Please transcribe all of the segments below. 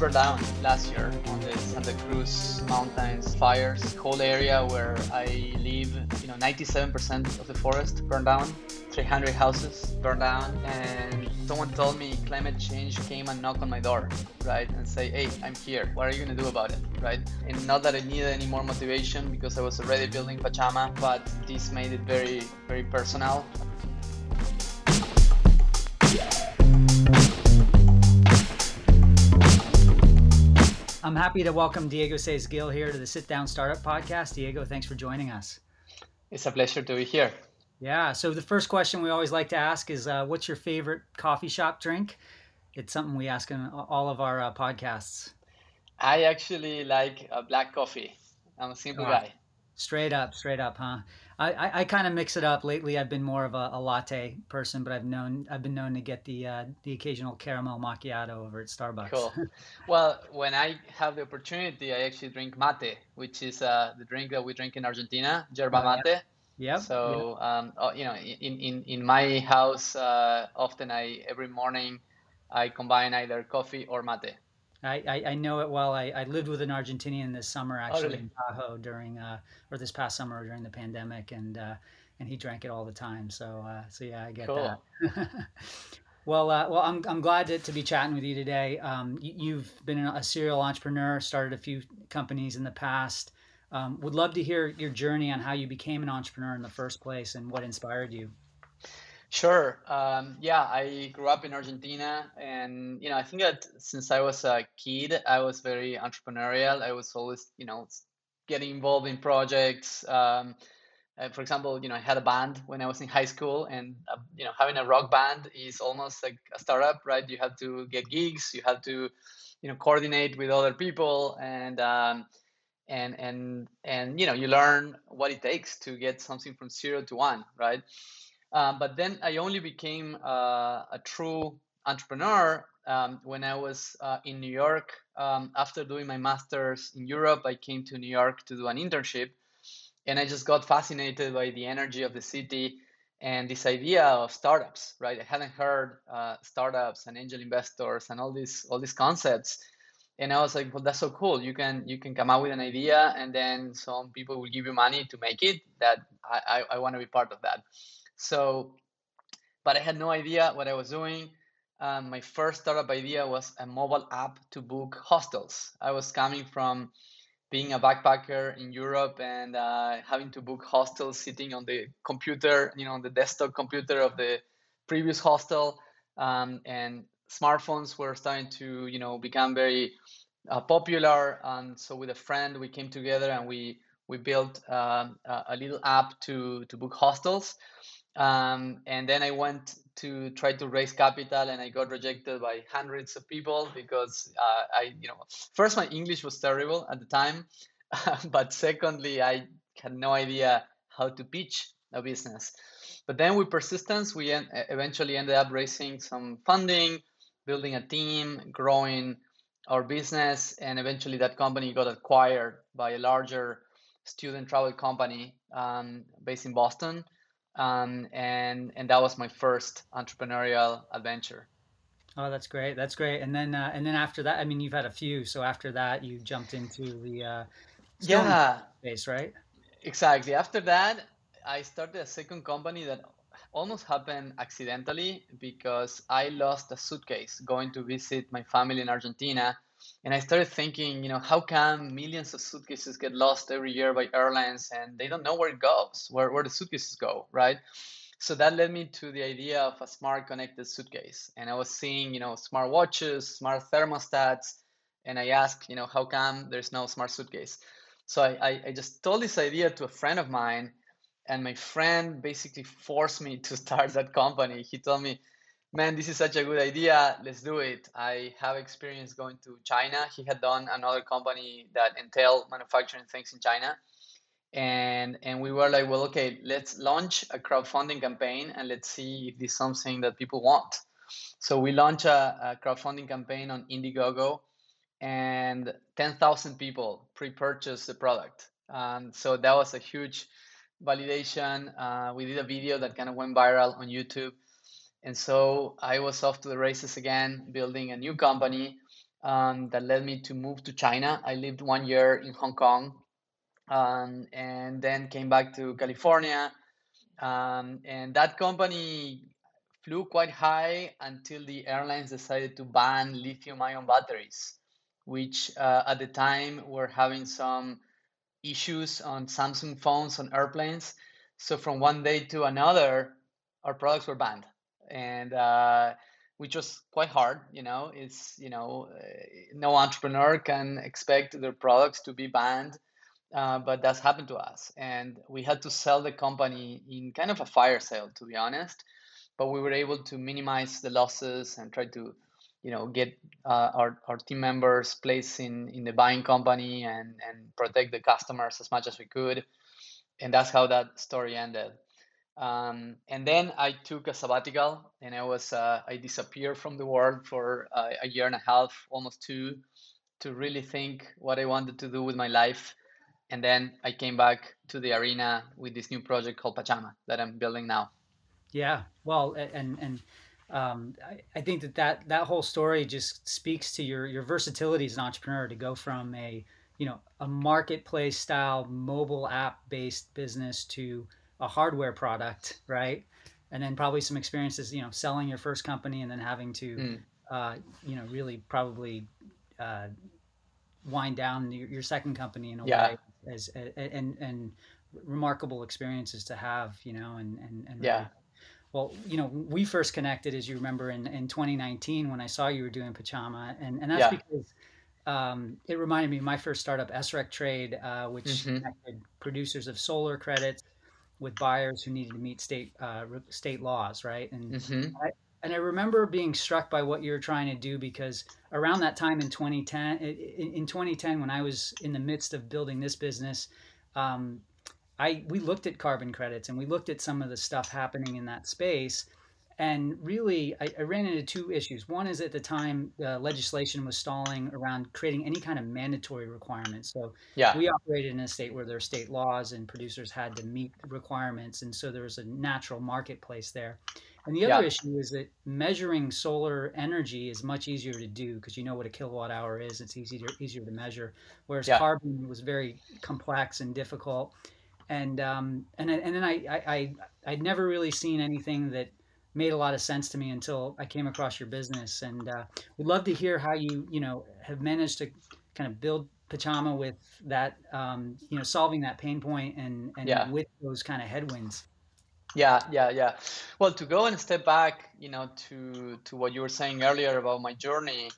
burned down last year on the Santa Cruz Mountains fires. Whole area where I live, you know, 97% of the forest burned down, 300 houses burned down, and someone told me climate change came and knocked on my door, right, and say, hey, I'm here. What are you gonna do about it, right? And not that I needed any more motivation because I was already building Pachama, but this made it very, very personal. I'm happy to welcome Diego Saez Gil here to the Sit Down Startup Podcast. Diego, thanks for joining us. It's a pleasure to be here. Yeah. So the first question we always like to ask is, uh, "What's your favorite coffee shop drink?" It's something we ask in all of our uh, podcasts. I actually like a black coffee. I'm a simple guy. Straight up, straight up, huh? I, I, I kind of mix it up lately. I've been more of a, a, latte person, but I've known I've been known to get the uh, the occasional caramel macchiato over at Starbucks. Cool. well, when I have the opportunity, I actually drink mate, which is uh, the drink that we drink in Argentina, yerba oh, mate. Yeah. So Um, oh, you know, in in in my house, uh, often I every morning I combine either coffee or mate. I, I, I, know it well. I, I lived with an Argentinian this summer oh, actually oh, really? in Tahoe during uh, or this past summer during the pandemic, and uh, and he drank it all the time. So uh, so yeah, I get cool. that. well, uh, well, I'm I'm glad to, to be chatting with you today. Um, you, have been a serial entrepreneur, started a few companies in the past. Um, would love to hear your journey on how you became an entrepreneur in the first place and what inspired you. Sure. Um, yeah, I grew up in Argentina, and you know, I think that since I was a kid, I was very entrepreneurial. I was always, you know, getting involved in projects. Um, uh, for example, you know, I had a band when I was in high school, and uh, you know, having a rock band is almost like a startup, right? You have to get gigs, you have to, you know, coordinate with other people, and um, and and and you know, you learn what it takes to get something from zero to one, right? Um, but then I only became uh, a true entrepreneur um, when I was uh, in New York. Um, after doing my master's in Europe, I came to New York to do an internship. And I just got fascinated by the energy of the city and this idea of startups, right? I hadn't heard uh, startups and angel investors and all these all these concepts, and I was like, well, that's so cool. You can you can come up with an idea, and then some people will give you money to make it. That I I, I want to be part of that. So, but I had no idea what I was doing. Um, my first startup idea was a mobile app to book hostels. I was coming from being a backpacker in Europe and uh, having to book hostels sitting on the computer, you know, on the desktop computer of the previous hostel. Um, and smartphones were starting to, you know, become very uh, popular. And so with a friend, we came together and we we built um, a little app to to book hostels. Um, and then I went to try to raise capital, and I got rejected by hundreds of people because uh, I, you know, first my English was terrible at the time, but secondly I had no idea how to pitch a business. But then with persistence, we en- eventually ended up raising some funding, building a team, growing our business, and eventually that company got acquired by a larger student travel company um, based in Boston um, and and that was my first entrepreneurial adventure. Oh, that's great. That's great. And then uh, and then after that, I mean, you've had a few. So after that, you jumped into the uh, yeah space, right? Exactly. After that, I started a second company that almost happened accidentally because I lost a suitcase going to visit my family in Argentina and I started thinking, you know, how come millions of suitcases get lost every year by airlines and they don't know where it goes, where, where the suitcases go, right? So that led me to the idea of a smart connected suitcase. And I was seeing, you know, smart watches, smart thermostats, and I asked, you know, how come there's no smart suitcase? So I, I, I just told this idea to a friend of mine, and my friend basically forced me to start that company. He told me, man, this is such a good idea. Let's do it. I have experience going to China. He had done another company that entailed manufacturing things in China. And and we were like, well, okay, let's launch a crowdfunding campaign and let's see if this is something that people want. So we launched a, a crowdfunding campaign on Indiegogo, and 10,000 people pre-purchased the product. Um, so that was a huge validation. Uh, we did a video that kind of went viral on YouTube and so I was off to the races again, building a new company. um, that led me to move to China. I lived one year in Hong Kong um, and then came back to California. Um, and that company flew quite high until the airlines decided to ban lithium ion batteries, which uh, at the time were having some issues on Samsung phones on airplanes. So from one day to another, our products were banned, and uh, which was quite hard. You know, it's you know, uh, no entrepreneur can expect their products to be banned, uh, but that's happened to us, and we had to sell the company in kind of a fire sale, to be honest. But we were able to minimize the losses and try to you know get uh, our, our team members placed in in the buying company and and protect the customers as much as we could and that's how that story ended um, and then i took a sabbatical and i was uh, i disappeared from the world for uh, a year and a half almost two to really think what i wanted to do with my life. And then i came back to the arena with this new project called pachama that i'm building now. Yeah well and and um, I, I, think that, that that whole story just speaks to your your versatility as an entrepreneur to go from a you know a marketplace style mobile app based business to a hardware product right and then probably some experiences you know selling your first company and then having to mm. uh, you know really probably uh, wind down your, your, second company in a yeah. way as and and remarkable experiences to have you know and and, and yeah well, you know, we first connected, as you remember, in, in 2019 when I saw you were doing Pachama, and, and that's yeah. because um, it reminded me of my first startup, SREC Trade, uh, which mm-hmm. connected producers of solar credits with buyers who needed to meet state uh, state laws, right? And mm-hmm. I, and I remember being struck by what you were trying to do because around that time in 2010, in, in 2010, when I was in the midst of building this business, um, I we looked at carbon credits and we looked at some of the stuff happening in that space. And really, I, I ran into two issues. One is at the time, uh, legislation was stalling around creating any kind of mandatory requirements. So yeah. we operated in a state where there are state laws and producers had to meet requirements. And so there was a natural marketplace there. And the other yeah. issue is that measuring solar energy is much easier to do because you know what a kilowatt hour is. It's easier easier to measure, whereas yeah. carbon was very complex and difficult and um, and and then I, I I I'd never really seen anything that made a lot of sense to me until I came across your business, and uh, we'd love to hear how you you know have managed to kind of build Pachama with that um, you know solving that pain point and and yeah. with those kind of headwinds. Yeah, yeah, yeah. Well, to go and step back, you know, to to what you were saying earlier about my journey,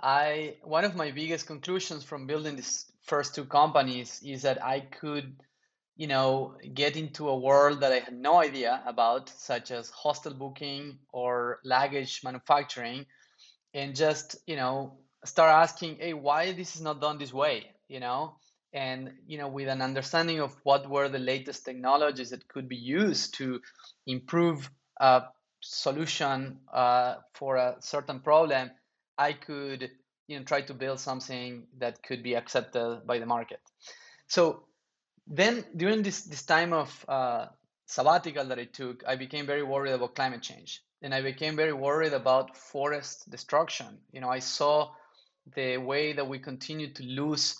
I one of my biggest conclusions from building these first two companies is that I could you know, get into a world that I had no idea about, such as hostel booking or luggage manufacturing, and just, you know, start asking, hey, why this is not done this way, you know? And, you know, with an understanding of what were the latest technologies that could be used to improve a solution uh, for a certain problem, I could, you know, try to build something that could be accepted by the market. So then during this this time of uh, sabbatical that I took, I became very worried about climate change, and I became very worried about forest destruction. You know, I saw the way that we continue to lose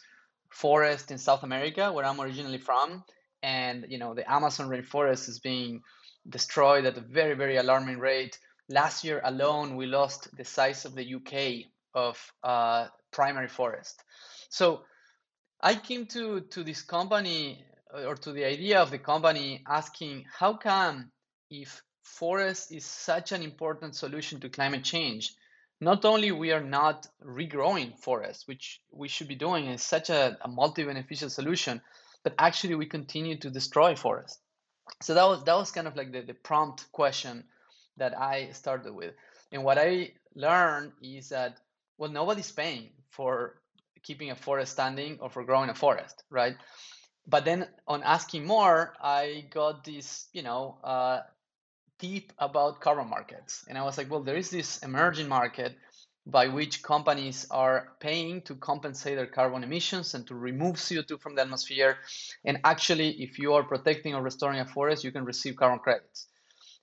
forest in South America, where I'm originally from, and you know the Amazon rainforest is being destroyed at a very very alarming rate. Last year alone, we lost the size of the UK of uh, primary forest. So I came to to this company uh, or to the idea of the company asking how come if forest is such an important solution to climate change not only we are not regrowing forests which we should be doing is such a, a multi-beneficial solution but actually we continue to destroy forests so that was that was kind of like the, the prompt question that i started with. And what i learned is that well nobody's paying for keeping a forest standing or for growing a forest, right? But then on asking more, I got this, you know, uh, deep about carbon markets. And I was like, well, there is this emerging market by which companies are paying to compensate their carbon emissions and to remove CO2 from the atmosphere. And actually, if you are protecting or restoring a forest, you can receive carbon credits.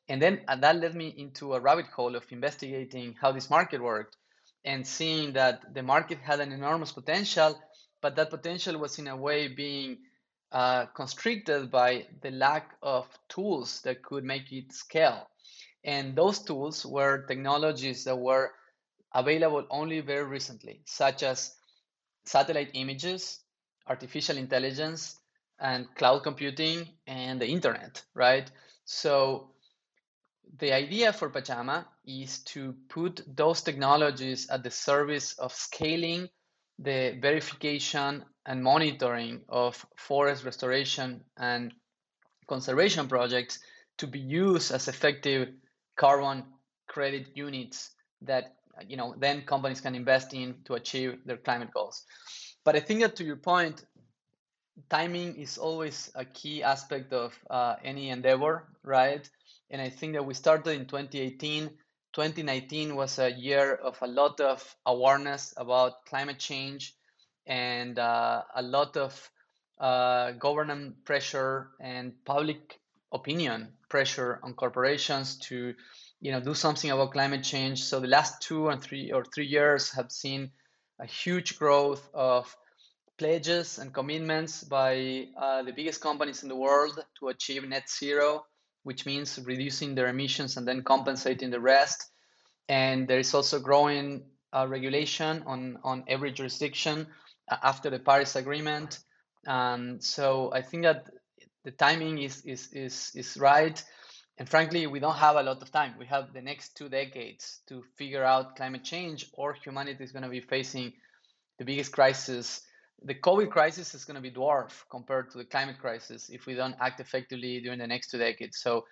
And then and that led me into a rabbit hole of investigating how this market worked. And seeing that the market had an enormous potential, but that potential was in a way being uh, constricted by the lack of tools that could make it scale. And those tools were technologies that were available only very recently, such as satellite images, artificial intelligence, and cloud computing and the internet, right? So the idea for Pachama is to put those technologies at the service of scaling the verification and monitoring of forest restoration and conservation projects to be used as effective carbon credit units that you know then companies can invest in to achieve their climate goals but i think that to your point timing is always a key aspect of uh, any endeavor, right? And I think that we started in 2018. 2019 was a year of a lot of awareness about climate change and uh, a lot of uh, government pressure and public opinion pressure on corporations to you know do something about climate change so the last two and three or three years have seen a huge growth of pledges and commitments by uh, the biggest companies in the world to achieve net zero, which means reducing their emissions and then compensating the rest. And there is also growing uh, regulation on, on every jurisdiction uh, after the Paris Agreement. Um, so I think that the timing is, is, is, is right. And frankly, we don't have a lot of time. We have the next two decades to figure out climate change, or humanity is going to be facing the biggest crisis the COVID crisis is going to be dwarf compared to the climate crisis if we don't act effectively during the next two decades. So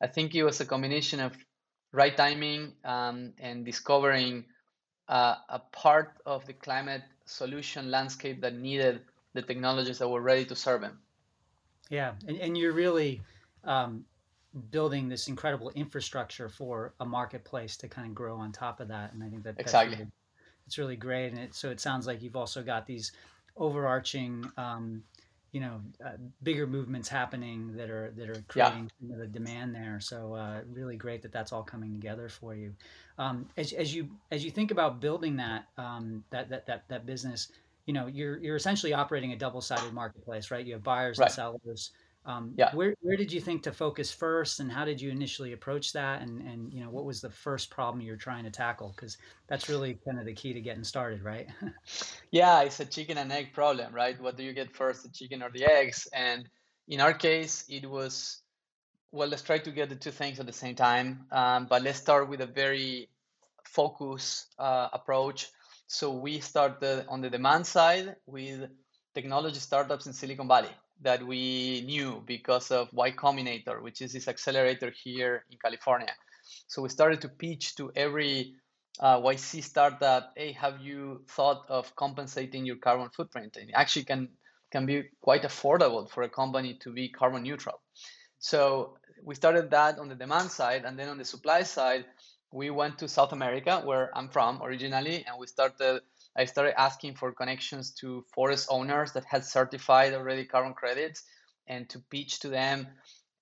I think it was a combination of right timing um, and discovering uh, a part of the climate solution landscape that needed the technologies that were ready to serve them. Yeah, and, and you're really um, building this incredible infrastructure for a marketplace to kind of grow on top of that. And I think that exactly. That's really, it's really great. And it, so it sounds like you've also got these overarching um, you know uh, bigger movements happening that are that are creating yeah. the demand there so uh, really great that that's all coming together for you um, as, as you as you think about building that um, that, that that that business you know you're you're essentially operating a double-sided marketplace right you have buyers right. and sellers um, yeah. Where where did you think to focus first, and how did you initially approach that? And and you know what was the first problem you're trying to tackle? Because that's really kind of the key to getting started, right? yeah, it's a chicken and egg problem, right? What do you get first, the chicken or the eggs? And in our case, it was well. Let's try to get the two things at the same time. Um, but let's start with a very focus uh, approach. So we started on the demand side with technology startups in Silicon Valley that we knew because of Y Combinator, which is this accelerator here in California. So we started to pitch to every uh, YC startup, hey, have you thought of compensating your carbon footprint? And it actually can can be quite affordable for a company to be carbon neutral. So we started that on the demand side, and then on the supply side, we went to South America, where I'm from originally, and we started I started asking for connections to forest owners that had certified already carbon credits and to pitch to them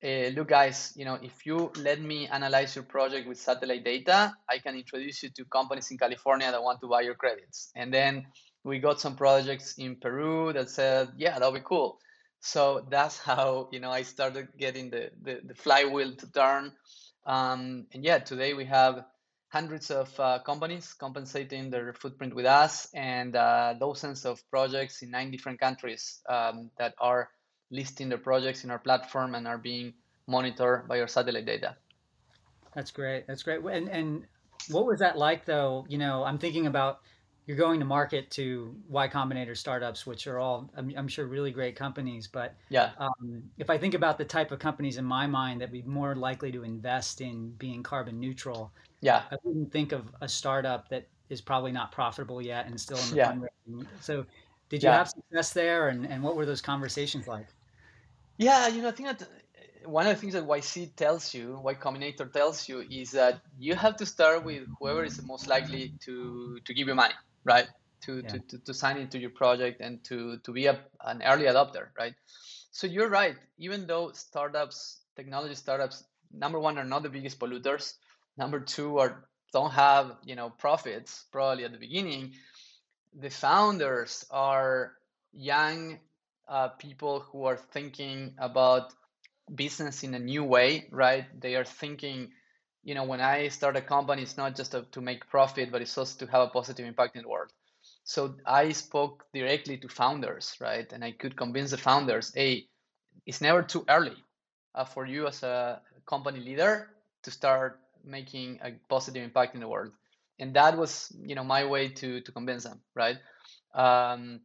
uh, look guys you know if you let me analyze your project with satellite data i can introduce you to companies in california that want to buy your credits. And then we got some projects in peru that said yeah that'll be cool. So that's how you know i started getting the the, the flywheel to turn. Um, and yeah today we have hundreds of uh, companies compensating their footprint with us and uh, dozens of projects in nine different countries um, that are listing their projects in our platform and are being monitored by our satellite data. That's great. That's great. And, and what was that like though? You know, I'm thinking about you're going to market to Y Combinator startups, which are all, I'm, I'm sure, really great companies. But yeah, um, if I think about the type of companies in my mind that would be more likely to invest in being carbon neutral, yeah, I wouldn't think of a startup that is probably not profitable yet and still in the yeah. fundraising. So, did you yeah. have success there, and, and what were those conversations like? Yeah, you know, I think that one of the things that YC tells you, Y Combinator tells you, is that you have to start with whoever is the most likely to to give you money right? To, yeah. to, to, to, sign into your project and to, to be a, an early adopter, right? So you're right. Even though startups, technology startups, number one, are not the biggest polluters, number two, are don't have you know profits probably at the beginning the founders are young uh, people who are thinking about business in a new way right they are thinking you know when i start a company it's not just a, to make profit but it's also to have a positive impact in the world. So i spoke directly to founders right? And i could convince the founders hey it's never too early uh, for you as a company leader to start making a positive impact in the world. And that was you know my way to to convince them right? Um,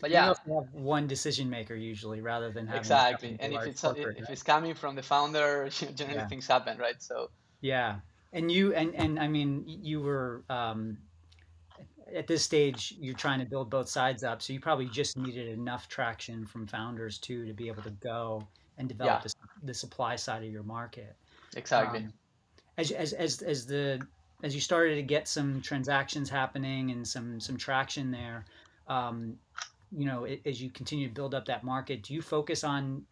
but yeah. you have one decision maker usually rather than having exactly. and if it's if it's coming from the founder generally yeah. things happen right? So yeah. And you and and i mean you were um, at this stage you're trying to build both sides up so you probably just needed enough traction from founders too to be able to go and develop yeah. the, the supply side of your market. Exactly. Um, as, as as as the as you started to get some transactions happening and some some traction there um, you know as you continue to build up that market do you focus on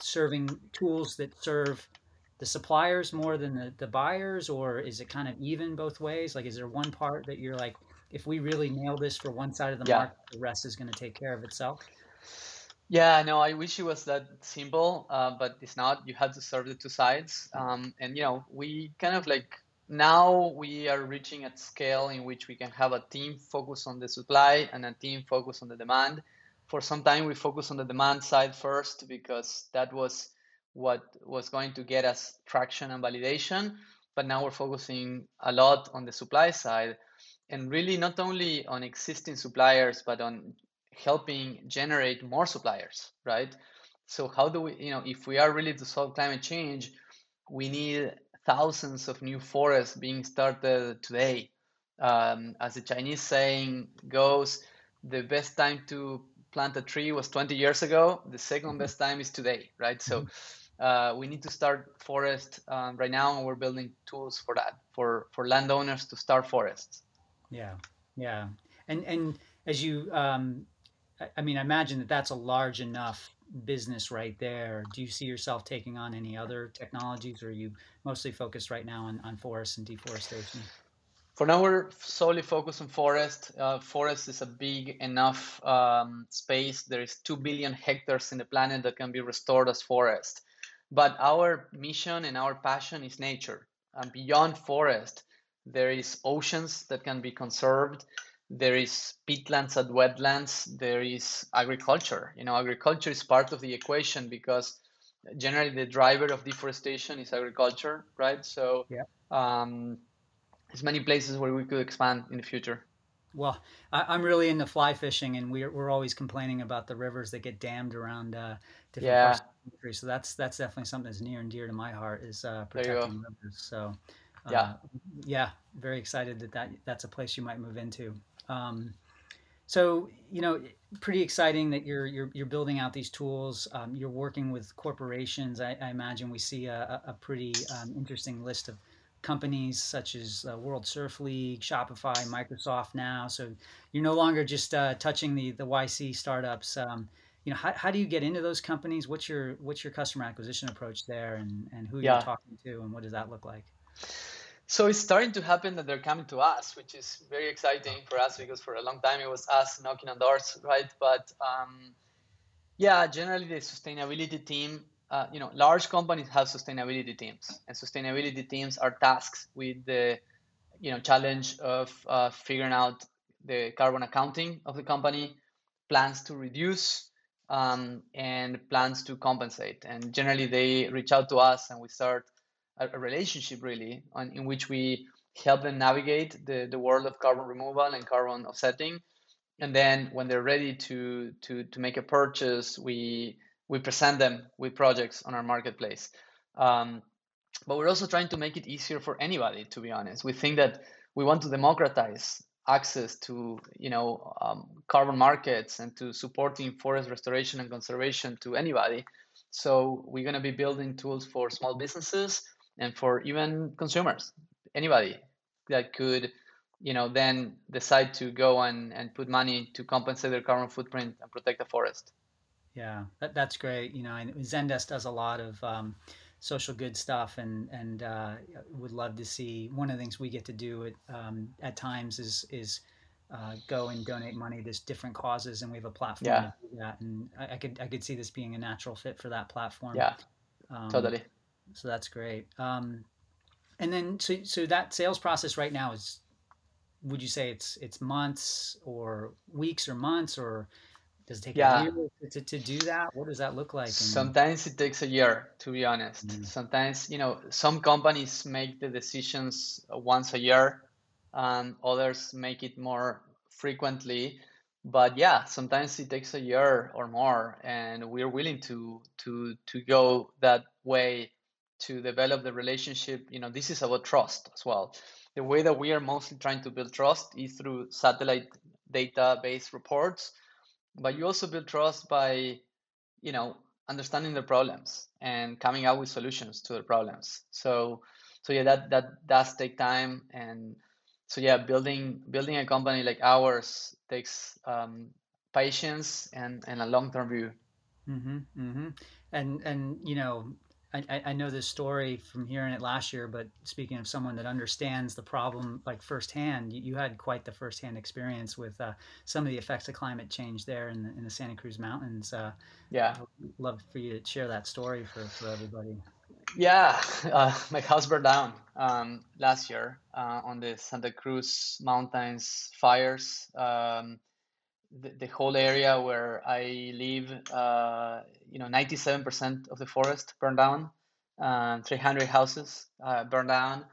serving tools that serve the suppliers more than the, the buyers or is it kind of even both ways like is there one part that you're like if we really nail this for one side of the yeah. market the rest is going to take care of itself yeah no i wish it was that simple uh, but it's not you have to serve the two sides um, and you know we kind of like now we are reaching a scale in which we can have a team focus on the supply and a team focus on the demand. For some time, we focus on the demand side first because that was what was going to get us traction and validation. But now we're focusing a lot on the supply side and really not only on existing suppliers, but on helping generate more suppliers, right? So, how do we, you know, if we are really to solve climate change, we need thousands of new forests being started today. Um, as the Chinese saying goes, the best time to plant a tree was 20 years ago. The second mm-hmm. best time is today, right? So mm-hmm. uh, we need to start forest um, right now, and we're building tools for that for for landowners to start forests. Yeah, yeah, and and as you, um, I mean, I imagine that that's a large enough business right there. Do you see yourself taking on any other technologies, or are you mostly focused right now on, on forests and deforestation? For now, we're solely focused on forest. Uh, forest is a big enough um, space. There is 2 billion hectares in the planet that can be restored as forest. But our mission and our passion is nature. And beyond forest, there is oceans that can be conserved there is peatlands and wetlands there is agriculture you know agriculture is part of the equation because generally the driver of deforestation is agriculture right so yeah um, there's many places where we could expand in the future well I, am really into fly fishing and we're, we're always complaining about the rivers that get dammed around uh, different yeah. parts of the country so that's that's definitely something that's near and dear to my heart is uh, protecting rivers so uh, yeah yeah very excited that, that that's a place you might move into um, so you know, pretty exciting that you're you're you're building out these tools. Um, you're working with corporations. I, I imagine we see a, a pretty um, interesting list of companies such as uh, World Surf League, Shopify, Microsoft now. So you're no longer just uh, touching the the YC startups. Um, you know, how, how do you get into those companies? What's your what's your customer acquisition approach there, and and who yeah. you're talking to, and what does that look like? So it's starting to happen that they're coming to us, which is very exciting for us because for a long time it was us knocking on doors, right? But um, yeah, generally the sustainability team, uh, you know, large companies have sustainability teams, and sustainability teams are tasked with the, you know, challenge of uh, figuring out the carbon accounting of the company, plans to reduce, um, and plans to compensate. And generally they reach out to us, and we start a, a relationship really on, in which we help them navigate the, the world of carbon removal and carbon offsetting and then when they're ready to to to make a purchase we we present them with projects on our marketplace. Um, but we're also trying to make it easier for anybody to be honest. We think that we want to democratize access to you know um, carbon markets and to supporting forest restoration and conservation to anybody. So we're going to be building tools for small businesses and for even consumers, anybody that could, you know, then decide to go and, and put money to compensate their carbon footprint and protect the forest. Yeah, that, that's great. You know, and Zendesk does a lot of um, social good stuff, and and uh, would love to see. One of the things we get to do at, um, at times is is uh, go and donate money to different causes, and we have a platform yeah. to do that. And I, I, could I could see this being a natural fit for that platform. Yeah, um, totally. So that's great. Um, and then so so that sales process right now is, would you say it's it's months or weeks or months or does it take yeah. a year to, to do that? What does that look like? Sometimes it takes a year, to be honest. Mm. Sometimes, you know, some companies make the decisions once a year and others make it more frequently but yeah sometimes it takes a year or more and we're willing to to to go that way to develop the relationship you know this is about trust as well the way that we are mostly trying to build trust is through satellite database reports but you also build trust by you know understanding the problems and coming up with solutions to the problems so so yeah that that does take time and so yeah building building a company like ours takes um, patience and and a long-term view mm-hmm, mm-hmm. and and you know I, I know this story from hearing it last year, but speaking of someone that understands the problem like firsthand, you, you had quite the firsthand experience with uh, some of the effects of climate change there in the, in the Santa Cruz Mountains. Uh, yeah, I'd love for you to share that story for, for everybody. Yeah, uh, my house burned down um, last year uh, on the Santa Cruz Mountains fires. Um, the, the, whole area where I live, uh, you know, 97% of the forest burned down, uh, 300 houses uh, burned down.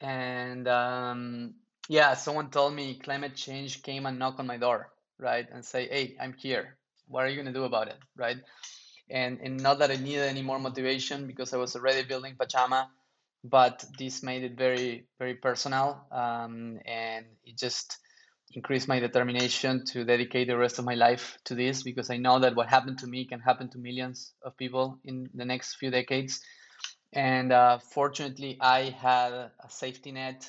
And um, yeah, someone told me climate change came and knocked on my door, right? And say, hey, I'm here. What are you going to do about it, right? and, and not that I needed any more motivation because I was already building Pachama, but this made it very, very personal. Um, and it just increased my determination to dedicate the rest of my life to this because I know that what happened to me can happen to millions of people in the next few decades. And uh, fortunately, I had a safety net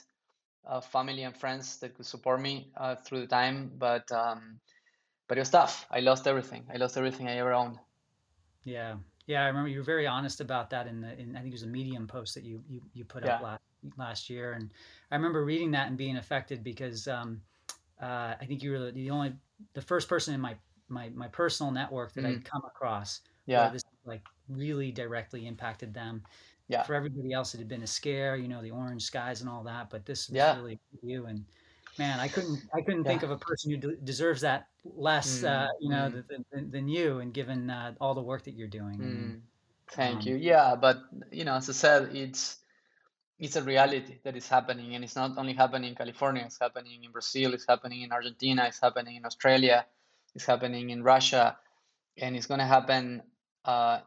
of family and friends that could support me uh, through the time. But um, but it was tough. I lost everything. I lost everything I ever owned. Yeah. Yeah, I remember you were very honest about that in the in I think it was a Medium post that you you, you put yeah. up last last year, and I remember reading that and being affected because um, uh, I think you were the only the first person in my my my personal network that mm. I'd come across. Yeah, this like really directly impacted them. Yeah, for everybody else it had been a scare, you know, the orange skies and all that, but this was yeah. really you and man, I couldn't I couldn't yeah. think of a person who de- deserves that less, mm, uh, you know, mm. than, than, you, and given uh, all the work that you're doing. Mm. Thank um, you. Yeah, but you know, as I said, it's it's a reality that is happening, and it's not only happening in California. It's happening in Brazil. It's happening in Argentina. It's happening in Australia. It's happening in Russia, and it's going to happen uh,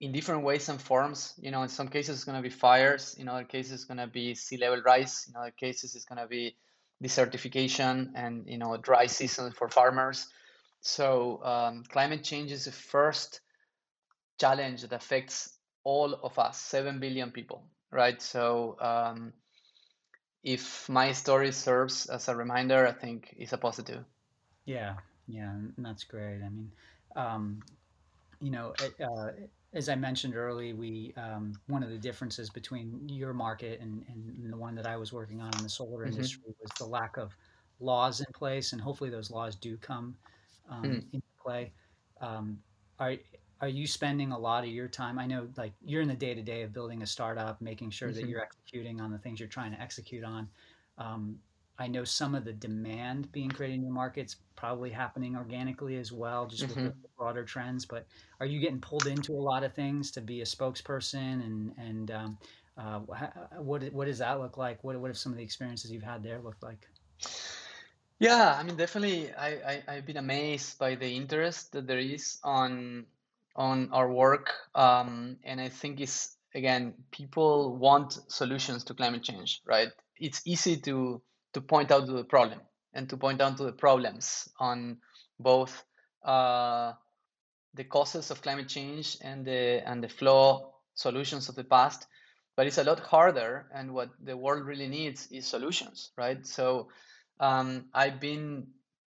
in different ways and forms. You know, in some cases it's going to be fires. In other cases, it's going to be sea level rise. In other cases, it's going to be desertification and you know dry season for farmers. So um, climate change is the first challenge that affects all of us, seven billion people, right? So um, if my story serves as a reminder, I think it's a positive. Yeah, yeah, that's great. I mean, um, you know, uh, as I mentioned early, we um, one of the differences between your market and, and the one that I was working on in the solar mm-hmm. industry was the lack of laws in place, and hopefully those laws do come um, mm. into play. Um, are are you spending a lot of your time? I know, like you're in the day to day of building a startup, making sure mm-hmm. that you're executing on the things you're trying to execute on. Um, I know some of the demand being created in your markets probably happening organically as well, just mm-hmm. with the broader trends. But are you getting pulled into a lot of things to be a spokesperson? And and um, uh, what what does that look like? What what have some of the experiences you've had there looked like? Yeah, I mean, definitely, I, I have been amazed by the interest that there is on on our work, um, and I think it's again people want solutions to climate change, right? It's easy to to point out to the problem and to point out to the problems on both uh, the causes of climate change and the and the flaw solutions of the past but it's a lot harder and what the world really needs is solutions right so um, i've been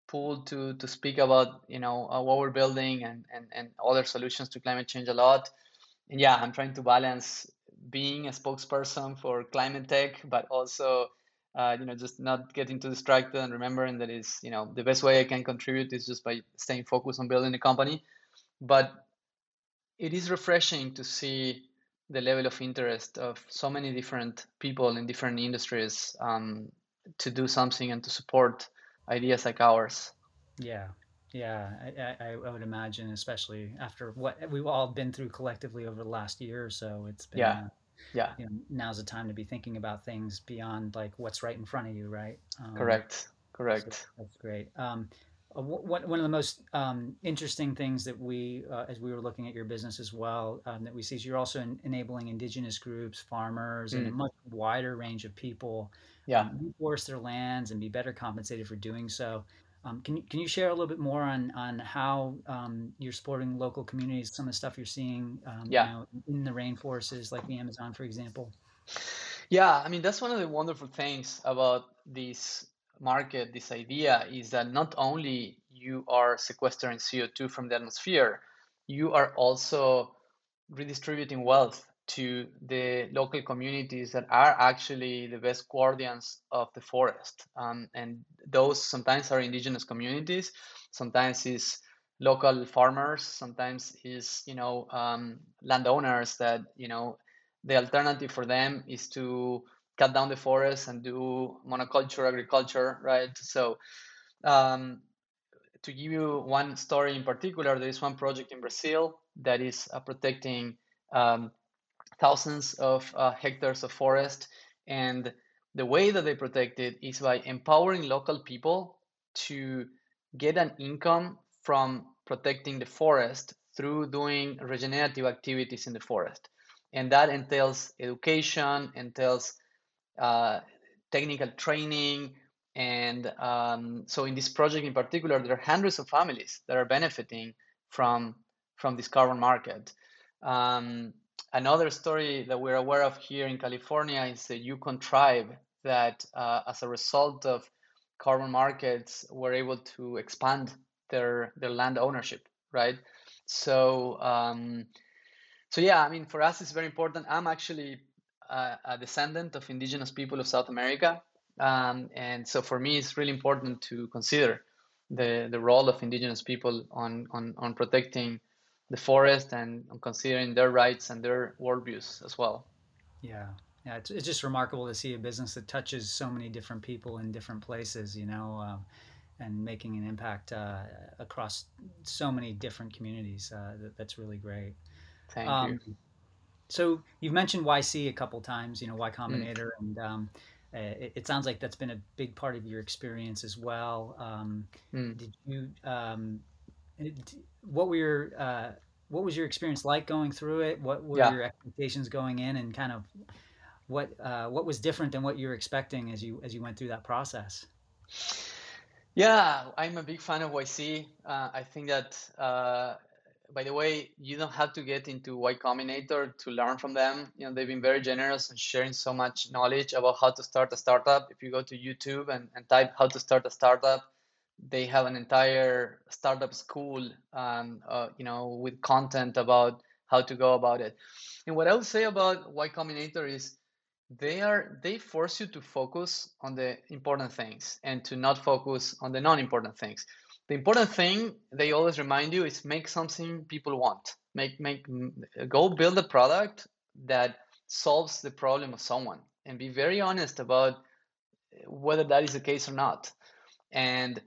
pulled to to speak about you know uh, what we're building and, and and other solutions to climate change a lot and yeah, I'm trying to balance being a spokesperson for climate tech, but also uh, you know just not getting too distracted and remembering that is you know the best way I can contribute is just by staying focused on building the company. But it is refreshing to see the level of interest of so many different people in different industries um, to do something and to support ideas like ours. Yeah, yeah, I, I, I, would imagine, especially after what we've all been through collectively over the last year or so. It's been, yeah, uh, yeah. You know, now's the time to be thinking about things beyond like what's right in front of you, right? Um, correct, correct. So that's great. Um, uh, what, one of the most um, interesting things that we, uh, as we were looking at your business as well, um, that we see is you're also enabling indigenous groups, farmers, mm. and a mm. much wider range of people yeah. um, reforest their lands and be better compensated for doing so. Um, can you can you share a little bit more on on how um, you're supporting local communities? Some of the stuff you're seeing, um, yeah. You know, in the rainforests, like the Amazon, for example. Yeah, I mean that's one of the wonderful things about this market, this idea is that not only you are sequestering CO2 from the atmosphere, you are also redistributing wealth to the local communities that are actually the best guardians of the forest. Um, and those sometimes are indigenous communities, sometimes is local farmers, sometimes is you know um, landowners that you know the alternative for them is to cut down the forest and do monoculture agriculture, right? So, um, to give you one story in particular, there is one project in Brazil that is uh, protecting um, thousands of uh, hectares of forest. And the way that they protect it is by empowering local people to get an income from protecting the forest through doing regenerative activities in the forest. And that entails education, entails uh, technical training. And um, so in this project in particular, there are hundreds of families that are benefiting from, from this carbon market. Um, another story that we're aware of here in California is the Yurok tribe that, uh, as a result of carbon markets, were able to expand their their land ownership, right? So, um, so yeah, I mean, for us, it's very important. I'm actually a, a descendant of indigenous people of South America. Um, and so for me, it's really important to consider the, the role of indigenous people on, on, on protecting the forest and on considering their rights and their worldviews as well. Yeah. Yeah, it's, it's just remarkable to see a business that touches so many different people in different places, you know, uh, and making an impact uh, across so many different communities. Uh, that, that's really great. Thank um, you so you've mentioned YC a couple times, you know, Y mm. Combinator, mm. and um, uh, it, it, sounds like that's been a big part of your experience as well. Um, mm. Did you? Um, what were your uh, what was your experience like going through it? What were yeah. your expectations going in, and kind of what uh, what was different than what you were expecting as you as you went through that process? Yeah, I'm a big fan of YC. Uh, I think that uh, by the way, you don't have to get into Y Combinator to learn from them. You know, they've been very generous and sharing so much knowledge about how to start a startup. If you go to YouTube and, and type how to start a startup, they have an entire startup school, um, uh, you know, with content about how to go about it. And what I would say about Y Combinator is they are they force you to focus on the important things and to not focus on the non-important things the important thing they always remind you is make something people want. Make make go build a product that solves the problem of someone and be very honest about whether that is the case or not. And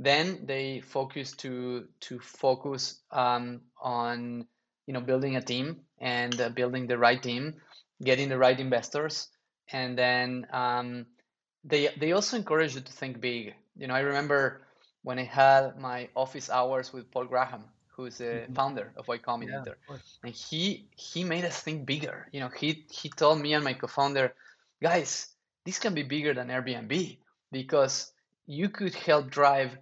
then they focus to to focus um, on you know building a team and uh, building the right team getting the right investors. And then um, they they also encourage you to think big. You know i remember when I had my office hours with Paul Graham, who's the mm-hmm. founder of Y Combinator, yeah, and he he made us think bigger. You know, he he told me and my co-founder, guys, this can be bigger than Airbnb because you could help drive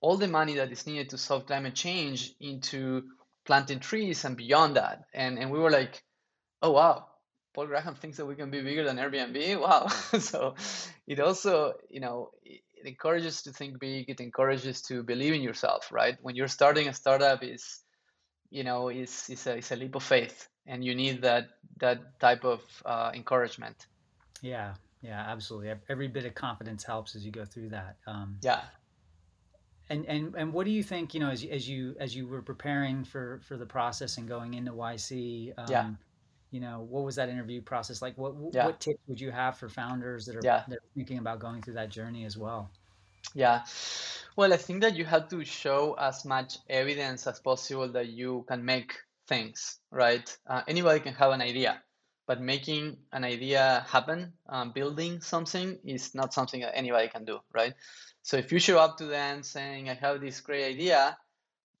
all the money that is needed to solve climate change into planting trees and beyond that. And and we were like, oh wow, Paul Graham thinks that we can be bigger than Airbnb. Wow. so it also, you know, it encourages to think big it encourages to believe in yourself right when you're starting a startup is you know is is a, it's a leap of faith and you need that that type of uh, encouragement. Yeah, yeah, absolutely. Every bit of confidence helps as you go through that. Um, yeah. And, and and what do you think? You know, as, as you as you were preparing for for the process and going into YC, um, yeah. You know, what was that interview process like? What yeah. what tips would you have for founders that are, yeah. that are thinking about going through that journey as well? Yeah. Well, I think that you have to show as much evidence as possible that you can make things, right? Uh, anybody can have an idea, but making an idea happen, um, building something is not something that anybody can do, right? So if you show up to them saying, I have this great idea,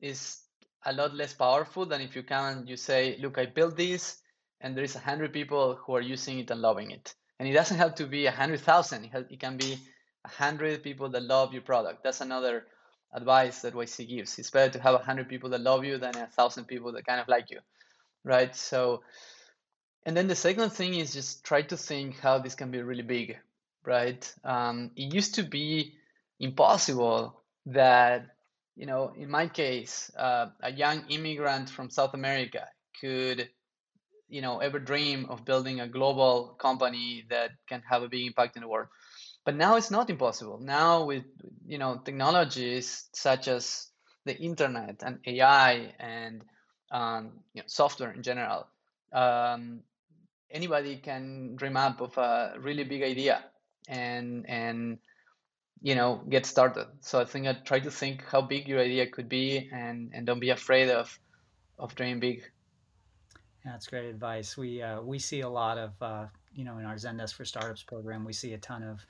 is a lot less powerful than if you come and you say, look, I built this and there is a hundred people who are using it and loving it. And it doesn't have to be a hundred thousand. It can be a hundred people that love your product. That's another advice that YC gives. It's better to have a hundred people that love you than a thousand people that kind of like you, right? So, and then the second thing is just try to think how this can be really big, right? Um, it used to be impossible that, you know, in my case, uh, a young immigrant from South America could, you know, ever dream of building a global company that can have a big impact in the world. But now it's not impossible. Now with you know technologies such as the internet and ai and um, you know, software in general um, anybody can dream up of a really big idea and and you know get started. So i think i try to think how big your idea could be and and don't be afraid of of dreaming big that's great advice we uh, we see a lot of uh, you know in our zendesk for startups program we see a ton of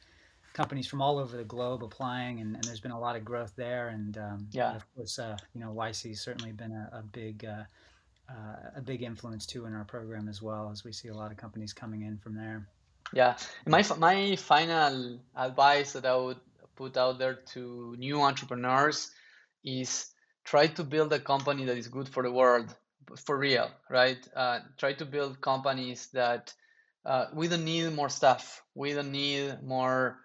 companies from all over the globe applying, and, and there's been a lot of growth there. And um, yeah, of course, uh, you know, YC's certainly been a, a big uh, uh, a big influence too in our program as well, as we see a lot of companies coming in from there. Yeah, my my final advice that I would put out there to new entrepreneurs is try to build a company that is good for the world for real right uh, try to build companies that uh, we don't need more stuff we don't need more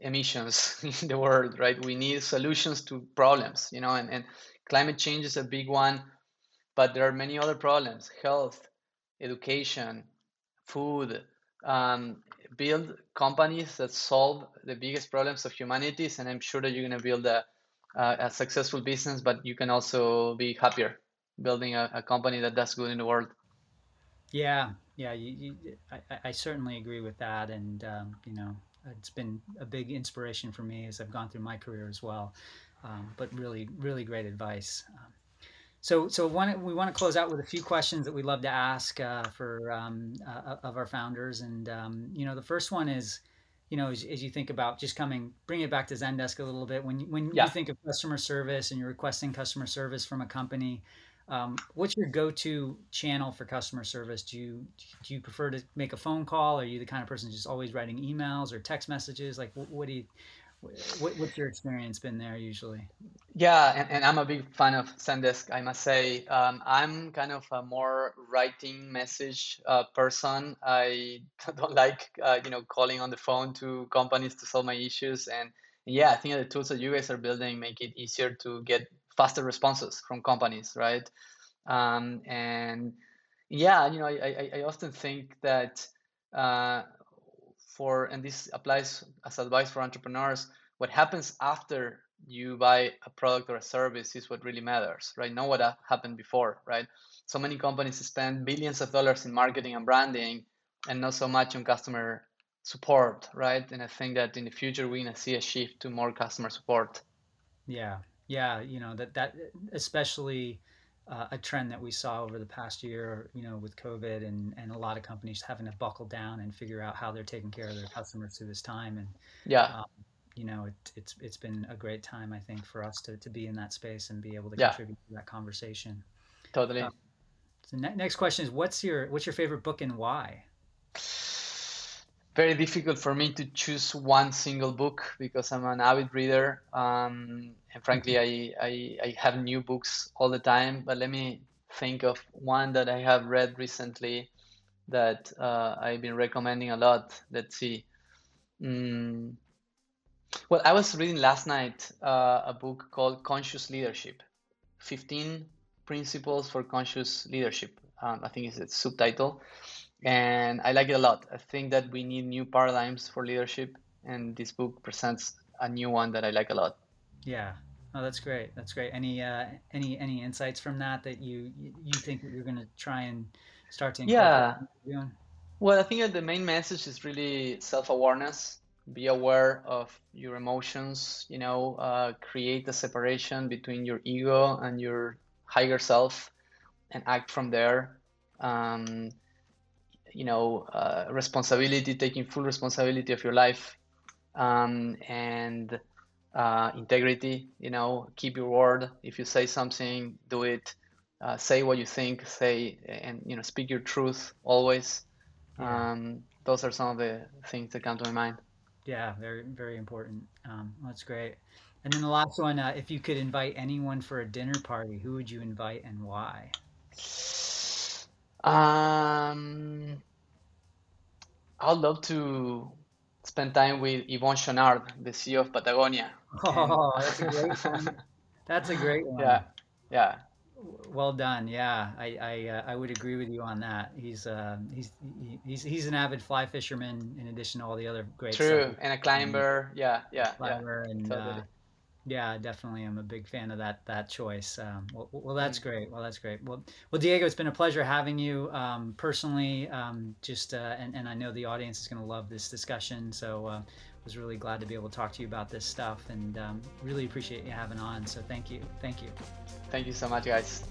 emissions in the world, right? We need solutions to problems, you know, and, and climate change is a big one, but there are many other problems health, education, food. Um, build companies that solve the biggest problems of humanity, and I'm sure that you're going to build a, a, a, successful business, but you can also be happier building a, a company that does good in the world. Yeah, yeah, you, you, I, I certainly agree with that, and um, you know, it's been a big inspiration for me as I've gone through my career as well. Um, but really, really great advice. Um, so, so one, we want to close out with a few questions that we love to ask uh, for um, uh, of our founders, and um, you know, the first one is, you know, as, as, you think about just coming, bring it back to Zendesk a little bit. When when yeah. you think of customer service and you're requesting customer service from a company, um, what's your go-to channel for customer service? Do you do you prefer to make a phone call? Are you the kind of person just always writing emails or text messages? Like, what, what do you what, what's your experience been there usually? Yeah, and, and I'm a big fan of Zendesk. I must say, um, I'm kind of a more writing message uh, person. I don't like uh, you know calling on the phone to companies to solve my issues. And yeah, I think the tools that you guys are building make it easier to get faster responses from companies, right? Um, and yeah, you know, I, I, I often think that uh, for, and this applies as advice for entrepreneurs, what happens after you buy a product or a service is what really matters, right? Not what happened before, right? So many companies spend billions of dollars in marketing and branding and not so much on customer support, right? And I think that in the future, we're going to see a shift to more customer support. Yeah, yeah, you know that that especially uh, a trend that we saw over the past year, you know, with COVID and and a lot of companies having to buckle down and figure out how they're taking care of their customers through this time. And yeah, um, you know, it, it's it's been a great time, I think, for us to to be in that space and be able to yeah. contribute to that conversation. Totally. Um, so ne- next question is, what's your what's your favorite book and why? Very difficult for me to choose one single book because I'm an avid reader. Um, and frankly, I, I, I, have new books all the time. But let me think of one that I have read recently that uh, I've been recommending a lot. Let's see. Mm. Well, I was reading last night uh, a book called Conscious Leadership 15 Principles for Conscious Leadership. Um, I think it's a subtitle, and I like it a lot. I think that we need new paradigms for leadership, and this book presents a new one that I like a lot. Yeah. Oh, that's great. That's great. Any uh, any any insights from that that you you think that you're going to try and start to yeah. Well, I think that the main message is really self-awareness. Be aware of your emotions. You know, uh, create a separation between your ego and your higher self, and act from there. Um, you know, uh, responsibility, taking full responsibility of your life, um, and uh, integrity. You know, keep your word. If you say something, do it. Uh, say what you think. Say and you know, speak your truth always. Yeah. Um, those are some of the things that come to my mind. Yeah, very very important. Um, that's great. And then the last one, uh, if you could invite anyone for a dinner party, who would you invite and why? Um, I'd love to spend time with Yvon Chouinard, the CEO of Patagonia. Oh, that's a great one. That's a great one. Yeah, yeah. Well done. Yeah, I I, uh, I would agree with you on that. He's uh, he's he's he's an avid fly fisherman in addition to all the other great. True, stuff. and a climber. yeah, yeah, climber yeah. and totally. uh, yeah, definitely. I'm a big fan of that that choice. Um, well, well, that's mm-hmm. great. Well, that's great. Well, well, Diego, it's been a pleasure having you um, personally. Um, just uh, and and I know the audience is going to love this discussion. So uh, was really glad to be able to talk to you about this stuff, and um, really appreciate you having on. So thank you, thank you. Thank you so much, guys.